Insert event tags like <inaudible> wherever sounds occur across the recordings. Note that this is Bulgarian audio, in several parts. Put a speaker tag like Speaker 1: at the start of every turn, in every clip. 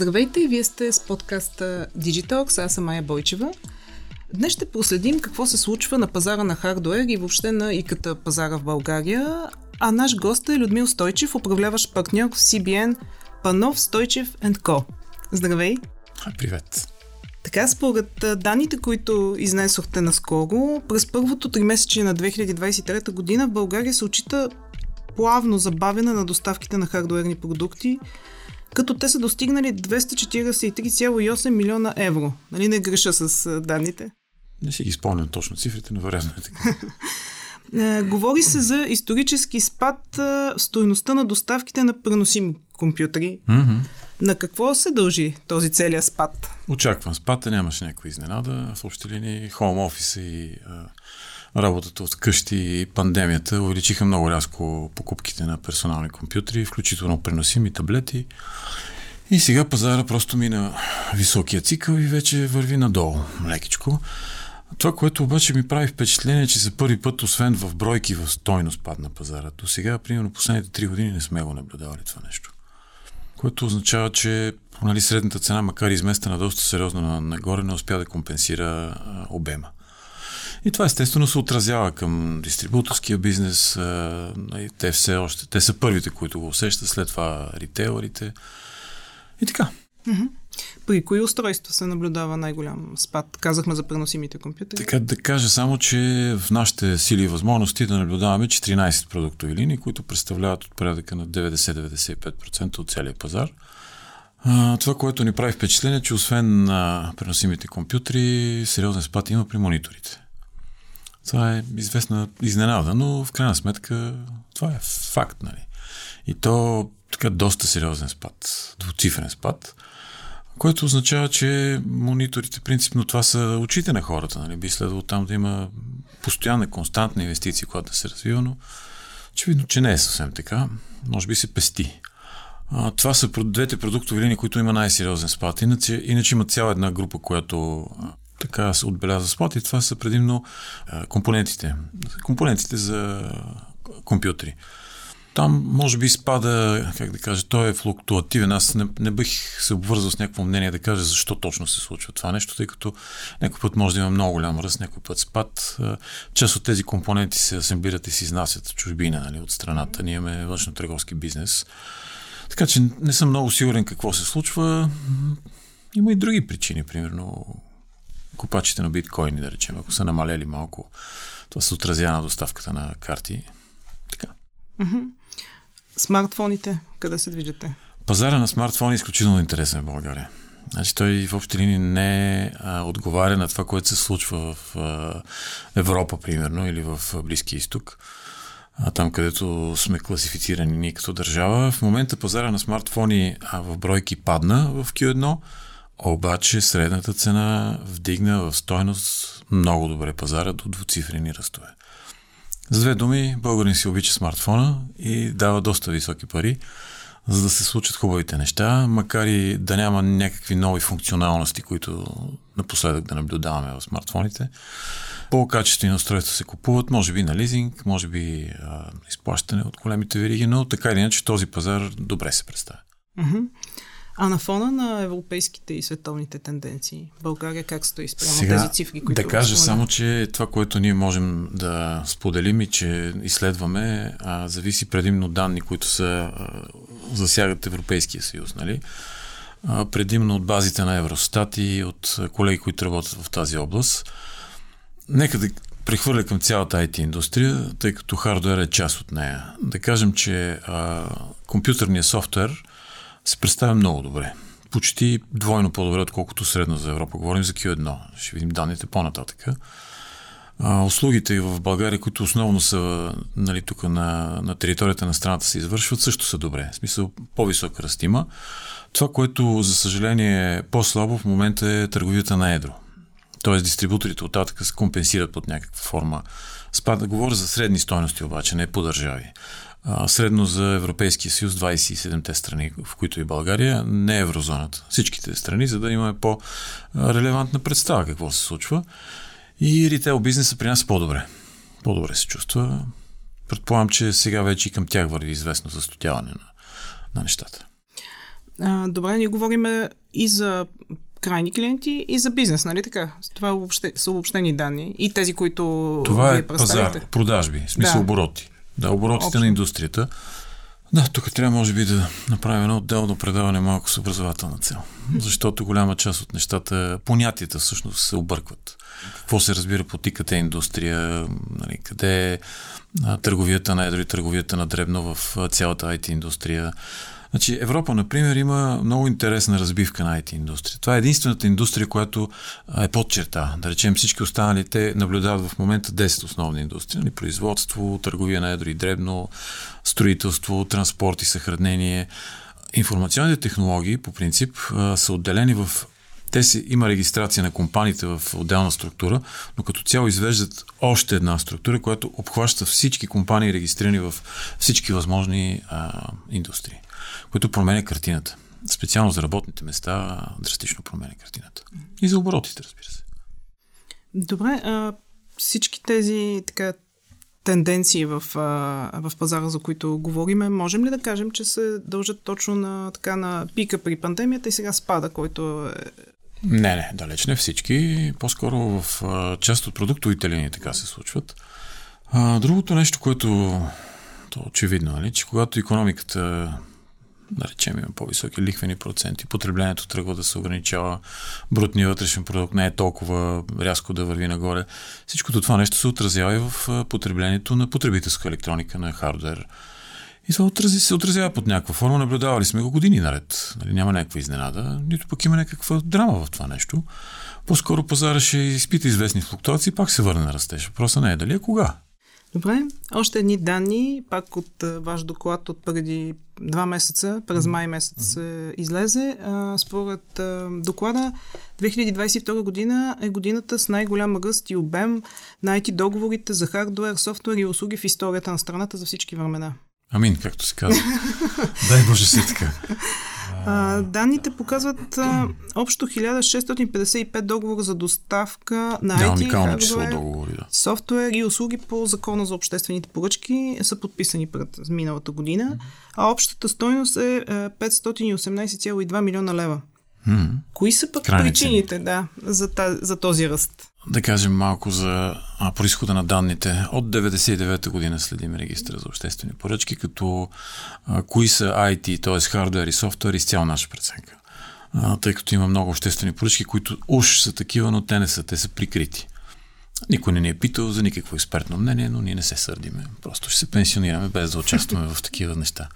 Speaker 1: Здравейте, вие сте с подкаста Digitalks, аз съм Майя Бойчева. Днес ще проследим какво се случва на пазара на хардуер и въобще на ИКТ пазара в България, а наш гост е Людмил Стойчев, управляващ партньор в CBN Панов Стойчев Co. Здравей!
Speaker 2: Привет!
Speaker 1: Така, според данните, които изнесохте наскоро, през първото три месече на 2023 година в България се очита плавно забавяне на доставките на хардуерни продукти, като те са достигнали 243,8 милиона евро. Нали не греша с данните?
Speaker 2: Не си ги спомням точно цифрите, но вероятно е така. <laughs>
Speaker 1: Е, говори се за исторически спад в стоеността на доставките на преносими компютри.
Speaker 2: Mm-hmm.
Speaker 1: На какво се дължи този целият спад?
Speaker 2: Очаквам спад, нямаше някаква изненада. В общи линии, хоум офис и а, работата от къщи и пандемията увеличиха много рязко покупките на персонални компютри, включително преносими таблети. И сега пазара просто мина високия цикъл и вече върви надолу, лекичко. Това, което обаче ми прави впечатление, че за първи път, освен в бройки, в стойност падна пазара. До сега, примерно, последните три години не сме го наблюдавали това нещо. Което означава, че нали, средната цена, макар и изместена доста сериозно нагоре, не успя да компенсира обема. И това естествено се отразява към дистрибуторския бизнес. Те все още, те са първите, които го усещат, след това ритейлерите. И така.
Speaker 1: Mm-hmm. При кои устройства се наблюдава най-голям спад? Казахме за преносимите компютри.
Speaker 2: Така да кажа само, че в нашите сили и възможности да наблюдаваме 14 продуктови линии, които представляват от порядъка на 90-95% от целия пазар. А, това, което ни прави впечатление, че освен на преносимите компютри, сериозен спад има при мониторите. Това е известна изненада, но в крайна сметка това е факт, нали? И то така доста сериозен спад, двуцифрен спад. Което означава, че мониторите, принципно това са очите на хората. Нали? Би следвало там да има постоянна, константна инвестиция, която да се развива, но очевидно, че не е съвсем така. Може би се пести. А, това са двете продуктови линии, които има най-сериозен спад. Иначе, иначе има цяла една група, която така се отбелязва спад и това са предимно компонентите. Компонентите за компютри. Там може би спада, как да кажа, той е флуктуативен. Аз не, не бих се обвързал с някакво мнение да кажа защо точно се случва това нещо, тъй като някой път може да има много голям ръст, някой път спад. Част от тези компоненти се асемблират и се изнасят в чужбина, нали, от страната. Ние имаме външно-търговски бизнес. Така че не съм много сигурен какво се случва. Има и други причини, примерно купачите на биткоини, да речем, ако са намалели малко, това се отразява на доставката на карти. Така.
Speaker 1: Mm-hmm. Смартфоните, къде се движите?
Speaker 2: Пазара на смартфони е изключително интересен в България. Значи той в общи линии не а, отговаря на това, което се случва в а, Европа, примерно, или в Близкия изток. А, там, където сме класифицирани ние като държава. В момента пазара на смартфони а, в бройки падна в Q1, обаче средната цена вдигна в стойност много добре пазара до двуцифрени ръстове. За две думи, българин си обича смартфона и дава доста високи пари, за да се случат хубавите неща, макар и да няма някакви нови функционалности, които напоследък да наблюдаваме в смартфоните. По-качествени устройства се купуват, може би на лизинг, може би а, изплащане от големите вериги, но така или иначе този пазар добре се представя.
Speaker 1: Mm-hmm. А на фона на европейските и световните тенденции, България как стои спрямо Сега, тези цифри, които...
Speaker 2: Да кажа само, че това, което ние можем да споделим и че изследваме, а, зависи предимно от данни, които са, а, засягат Европейския съюз, нали? А, предимно от базите на Евростат и от колеги, които работят в тази област. Нека да прехвърля към цялата IT индустрия, тъй като хардуер е част от нея. Да кажем, че а, компютърният софтуер се представя много добре. Почти двойно по-добре, отколкото средно за Европа. Говорим за Q1. Ще видим данните по-нататък. А, услугите в България, които основно са нали, тук на, на територията на страната се извършват, също са добре. В смисъл по-висок ръст има. Това, което за съжаление е по-слабо в момента е търговията на едро. Тоест дистрибуторите от татъка се компенсират под някаква форма. Спада, говоря за средни стойности обаче, не по държави а, средно за Европейския съюз 27-те страни, в които и България, не е еврозоната. Всичките страни, за да имаме по-релевантна представа какво се случва. И ритейл бизнеса при нас е по-добре. По-добре се чувства. Предполагам, че сега вече и към тях върви известно застотяване на, на нещата.
Speaker 1: А, добре, ние говорим и за крайни клиенти и за бизнес, нали така? Това е обобще, са обобщени данни и тези, които
Speaker 2: Това е пазар, продажби, в смисъл да. обороти. Да, оборотите Общо. на индустрията. Да, тук трябва може би да направим едно отделно предаване малко с образователна цел. Защото голяма част от нещата, понятията всъщност се объркват. Какво се разбира по тиката индустрия, нали, къде е търговията на едро и търговията на дребно в цялата IT индустрия. Значи Европа, например, има много интересна разбивка на IT индустрия. Това е единствената индустрия, която е под черта. Да речем всички останали, те наблюдават в момента 10 основни индустрии. Нали? Производство, търговия на едро и дребно, строителство, транспорт и съхранение. Информационните технологии, по принцип, са отделени в те си, има регистрация на компаниите в отделна структура, но като цяло извеждат още една структура, която обхваща всички компании, регистрирани в всички възможни а, индустрии което променя картината. Специално за работните места драстично променя картината. И за оборотите, разбира се.
Speaker 1: Добре, а, всички тези така, тенденции в, а, в пазара, за които говориме, можем ли да кажем, че се дължат точно на, така, на пика при пандемията и сега спада, който е...
Speaker 2: Не, не, далеч не всички. По-скоро в а, част от продуктовите линии така се случват. А, другото нещо, което то очевидно, нали, че когато економиката да речем, има по-високи лихвени проценти, потреблението тръгва да се ограничава, брутният вътрешен продукт не е толкова рязко да върви нагоре. Всичкото това нещо се отразява и в потреблението на потребителска електроника, на хардвер. И това отрази, се отразява под някаква форма. Наблюдавали сме го години наред. Нали, няма някаква изненада, нито пък има някаква драма в това нещо. По-скоро пазара ще изпита известни флуктуации, пак се върне на растеж. Въпросът не е дали е кога.
Speaker 1: Добре, още едни данни, пак от а, ваш доклад от преди два месеца, през май месец се излезе. А, според а, доклада, 2022 година е годината с най-голям ръст и обем на IT договорите за хардуер, софтуер и услуги в историята на страната за всички времена.
Speaker 2: Амин, както се казва. Дай Боже се така.
Speaker 1: А, данните показват а, общо 1655 договора за доставка на
Speaker 2: да, IT, хардвер, договори, да.
Speaker 1: софтуер и услуги по закона за обществените поръчки са подписани пред миналата година, а общата стойност е 518,2 милиона лева. Кои са пък Крайни причините да, за, за този ръст?
Speaker 2: Да кажем малко за а, происхода на данните. От 99-та година следим регистра за обществени поръчки, като а, кои са IT, т.е. хардвер и софтуер, изцяло наша преценка. А, тъй като има много обществени поръчки, които уж са такива, но те не са, те са прикрити. Никой не ни е питал за никакво експертно мнение, но ние не се сърдиме. Просто ще се пенсионираме без да участваме в такива неща.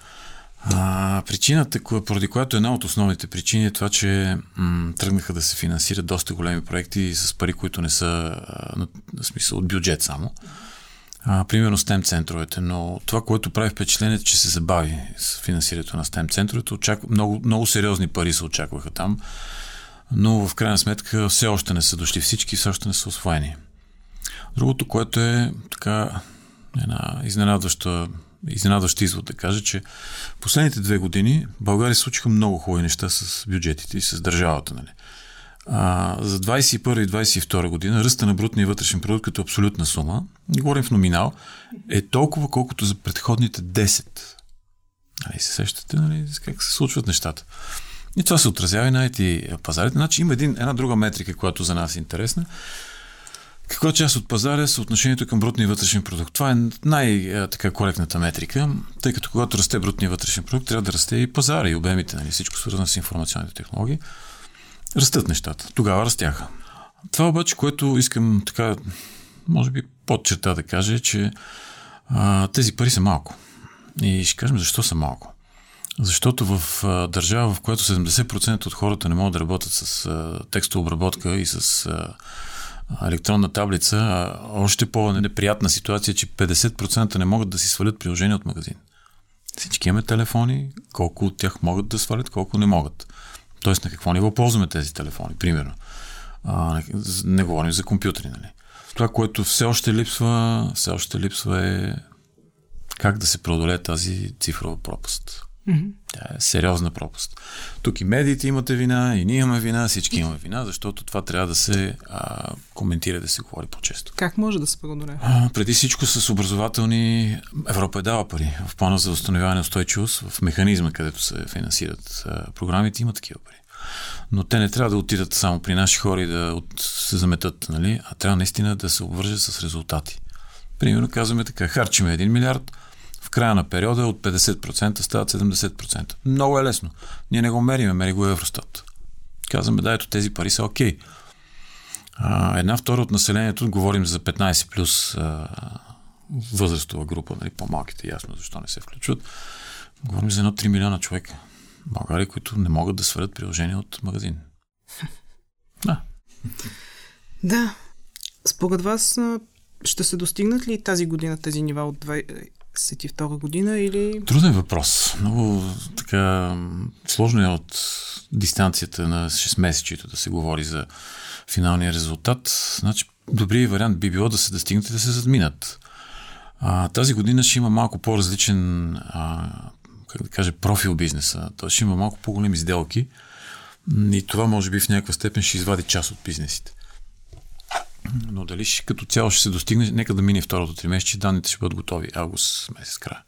Speaker 2: А, причината, поради която една от основните причини е това, че м- тръгнаха да се финансират доста големи проекти с пари, които не са на, на смисъл от бюджет само. А, примерно STEM центровете, но това, което прави впечатление, е, че се забави с финансирането на STEM центровете. Очаква, много, много сериозни пари се очакваха там, но в крайна сметка все още не са дошли всички, все още не са освоени. Другото, което е така една изненадваща изненадващ извод да кажа, че последните две години България случиха много хубави неща с бюджетите и с държавата. Нали. А, за 21 и 22 година ръста на брутния вътрешен продукт като абсолютна сума, не говорим в номинал, е толкова колкото за предходните 10. Нали, се сещате нали, как се случват нещата. И това се отразява и на IT пазарите. Значи има един, една друга метрика, която за нас е интересна. Каква част от пазара е съотношението към брутния вътрешен продукт? Това е най-така коректната метрика, тъй като когато расте брутния вътрешен продукт, трябва да расте и пазара и обемите, нали? всичко свързано с информационните технологии. Растат нещата. Тогава растяха. Това обаче, което искам така, може би под черта да кажа, е, че а, тези пари са малко. И ще кажем защо са малко. Защото в а, държава, в която 70% от хората не могат да работят с а, текстова обработка и с а, електронна таблица, още по-неприятна ситуация, че 50% не могат да си свалят приложение от магазин. Всички имаме телефони, колко от тях могат да свалят, колко не могат. Тоест на какво ниво ползваме тези телефони, примерно. А, не говорим за компютри, нали? Това, което все още липсва, все още липсва е как да се преодолее тази цифрова пропаст. Mm-hmm. Тя е сериозна пропаст. Тук и медиите имате вина, и ние имаме вина, всички имаме вина, защото това трябва да се а, коментира, да се говори по-често.
Speaker 1: Как може да се преодолее?
Speaker 2: преди всичко с образователни... Европа е дала пари. В плана за възстановяване устойчивост, в механизма, където се финансират а, програмите, има такива пари. Но те не трябва да отидат само при наши хора и да от, се заметат, нали? а трябва наистина да се обвържат с резултати. Примерно казваме така, харчиме 1 милиард, края на периода от 50% стават 70%. Много е лесно. Ние не го мериме, мери го Евростат. Казваме, да, ето тези пари са окей. А, една втора от населението, говорим за 15 плюс а, възрастова група, нали, по-малките, ясно защо не се включват. Говорим за едно 3 милиона човека в България, които не могат да свалят приложение от магазин. <laughs> Да.
Speaker 1: Да. Според вас ще се достигнат ли тази година тези нива от 2022 година или...
Speaker 2: Труден въпрос. Много така сложно е от дистанцията на 6 месечето да се говори за финалния резултат. Значи, добрият вариант би било да се достигнат и да се задминат. А, тази година ще има малко по-различен а, как да кажа, профил бизнеса. Той ще има малко по-големи сделки и това може би в някаква степен ще извади част от бизнесите. Но дали ще, като цяло ще се достигне, нека да мине второто три месеца, данните ще бъдат готови август месец края.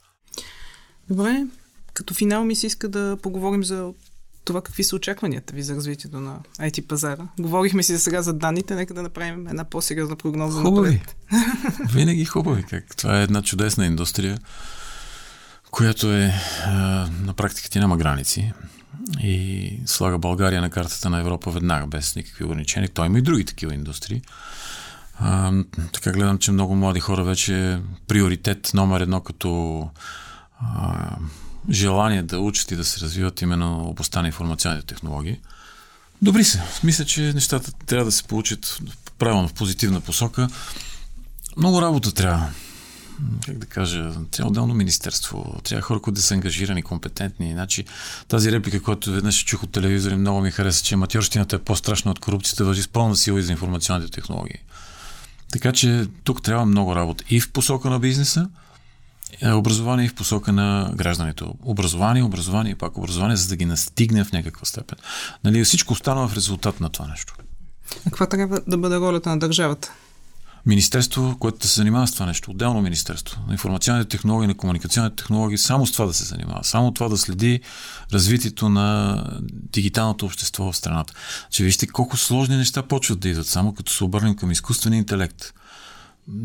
Speaker 1: Добре, като финал ми се иска да поговорим за това какви са очакванията ви за развитието на IT пазара. Говорихме си за сега за данните, нека да направим една по-сериозна прогноза.
Speaker 2: Хубави. Напред. <laughs> Винаги хубави. Как? Това е една чудесна индустрия, която е на практика ти няма граници и слага България на картата на Европа веднага, без никакви ограничения. Той има и други такива индустрии. А, така гледам, че много млади хора вече приоритет номер едно като а, желание да учат и да се развиват именно областта на информационните технологии. Добри се. Мисля, че нещата трябва да се получат правилно в позитивна посока. Много работа трябва как да кажа, трябва отделно министерство, трябва хора, които да са ангажирани, компетентни. Значи, тази реплика, която веднъж чух от телевизора много ми хареса, че матьорщината е по-страшна от корупцията, въжи с пълна сила и за информационните технологии. Така че тук трябва много работа и в посока на бизнеса, е, образование и в посока на гражданите. Образование, образование и пак образование, за да ги настигне в някаква степен. Нали, всичко остана в резултат на това нещо.
Speaker 1: А каква трябва да бъде ролята на държавата?
Speaker 2: Министерство, което се занимава с това нещо, отделно министерство на информационните технологии, на комуникационните технологии, само с това да се занимава, само това да следи развитието на дигиталното общество в страната. Че вижте колко сложни неща почват да идват, само като се обърнем към изкуствения интелект.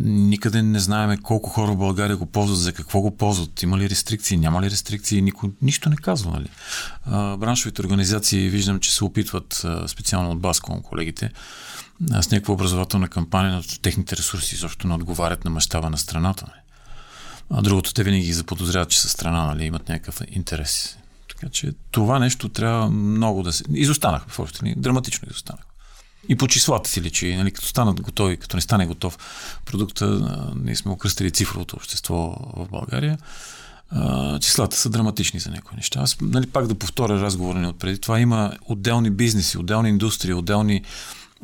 Speaker 2: Никъде не знаеме колко хора в България го ползват, за какво го ползват, има ли рестрикции, няма ли рестрикции, никой нищо не казва. Нали? Браншовите организации виждам, че се опитват, специално от Баском колегите, с някаква образователна кампания, техните ресурси също не отговарят на мащаба на страната. Нали? А другото, те винаги ги заподозряват, че са страна, нали, имат някакъв интерес. Така че това нещо трябва много да се... Изостанах в общини, драматично изостанах. И по числата си личи, нали, като станат готови, като не стане готов продукта, ние сме окръстили цифровото общество в България, числата са драматични за някои неща. Аз, нали, пак да повторя разговора ни от преди това, има отделни бизнеси, отделни индустрии, отделни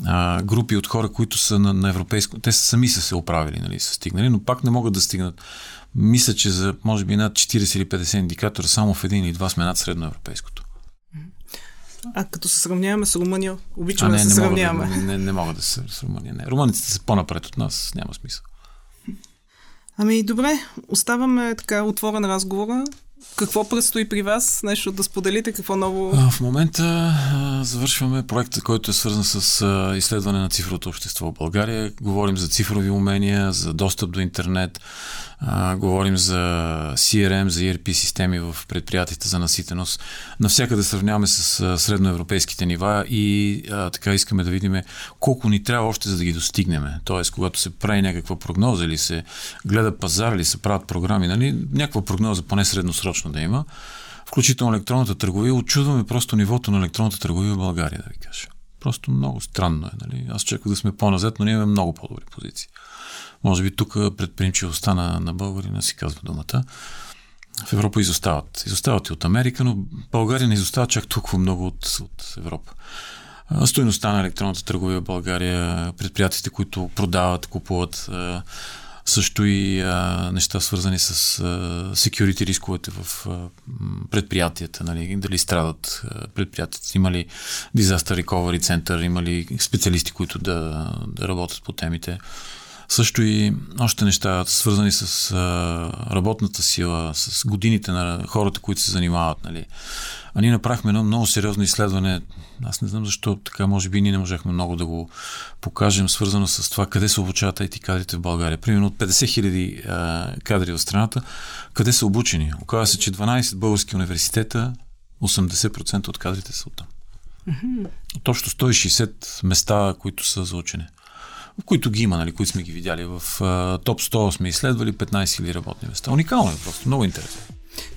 Speaker 2: а, групи от хора, които са на, на европейско. Те сами са се оправили, нали, са стигнали, но пак не могат да стигнат. Мисля, че за може би над 40 или 50 индикатора само в един или два сме над средноевропейското.
Speaker 1: А като се сравняваме с Румъния, обичаме а, не, да се не сравняваме.
Speaker 2: Мога да, не, не мога да се с Румъния. Не. Румъниците са по-напред от нас, няма смисъл.
Speaker 1: Ами добре, оставаме така отворен разговора. Какво предстои при вас? Нещо да споделите? Какво ново?
Speaker 2: В момента завършваме проекта, който е свързан с изследване на цифровото общество в България. Говорим за цифрови умения, за достъп до интернет, говорим за CRM, за ERP системи в предприятията за наситеност. Навсякъде сравняваме с средноевропейските нива и така искаме да видим колко ни трябва още за да ги достигнем. Тоест, когато се прави някаква прогноза или се гледа пазар или се правят програми, нали, някаква прогноза поне средносрочно да има, включително електронната търговия, очудваме просто нивото на електронната търговия в България, да ви кажа. Просто много странно е. Нали? Аз чаках да сме по-назад, но ние имаме много по-добри позиции. Може би тук предприемчивостта на, на българина си казва думата. В Европа изостават. Изостават и от Америка, но България не изостава чак толкова много от, от Европа. Стоеността на електронната търговия в България, предприятията, които продават, купуват, също и а, неща свързани с а, security рисковете в а, предприятията, нали, дали страдат а, предприятията, има ли disaster recovery център, има ли специалисти, които да, да работят по темите. Също и още неща, свързани с а, работната сила, с годините на хората, които се занимават. Нали. А ние направихме едно много сериозно изследване. Аз не знам защо така, може би ние не можехме много да го покажем, свързано с това къде се обучават IT кадрите в България. Примерно от 50 хиляди кадри в страната, къде са обучени. Оказва се, че 12 български университета, 80% от кадрите са оттам. От общо 160 места, които са за учене които ги има, нали, които сме ги видяли. В uh, топ 100 сме изследвали 15 000 работни места. Уникално е просто, много интересно.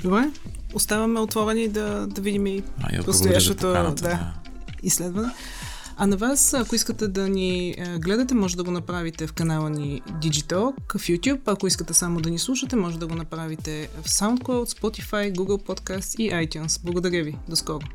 Speaker 1: Добре, оставаме отворени да, да видим и предстоящото да, да, изследване. А на вас, ако искате да ни гледате, може да го направите в канала ни Digitalk в YouTube. Ако искате само да ни слушате, може да го направите в SoundCloud, Spotify, Google Podcast и iTunes. Благодаря ви. До скоро!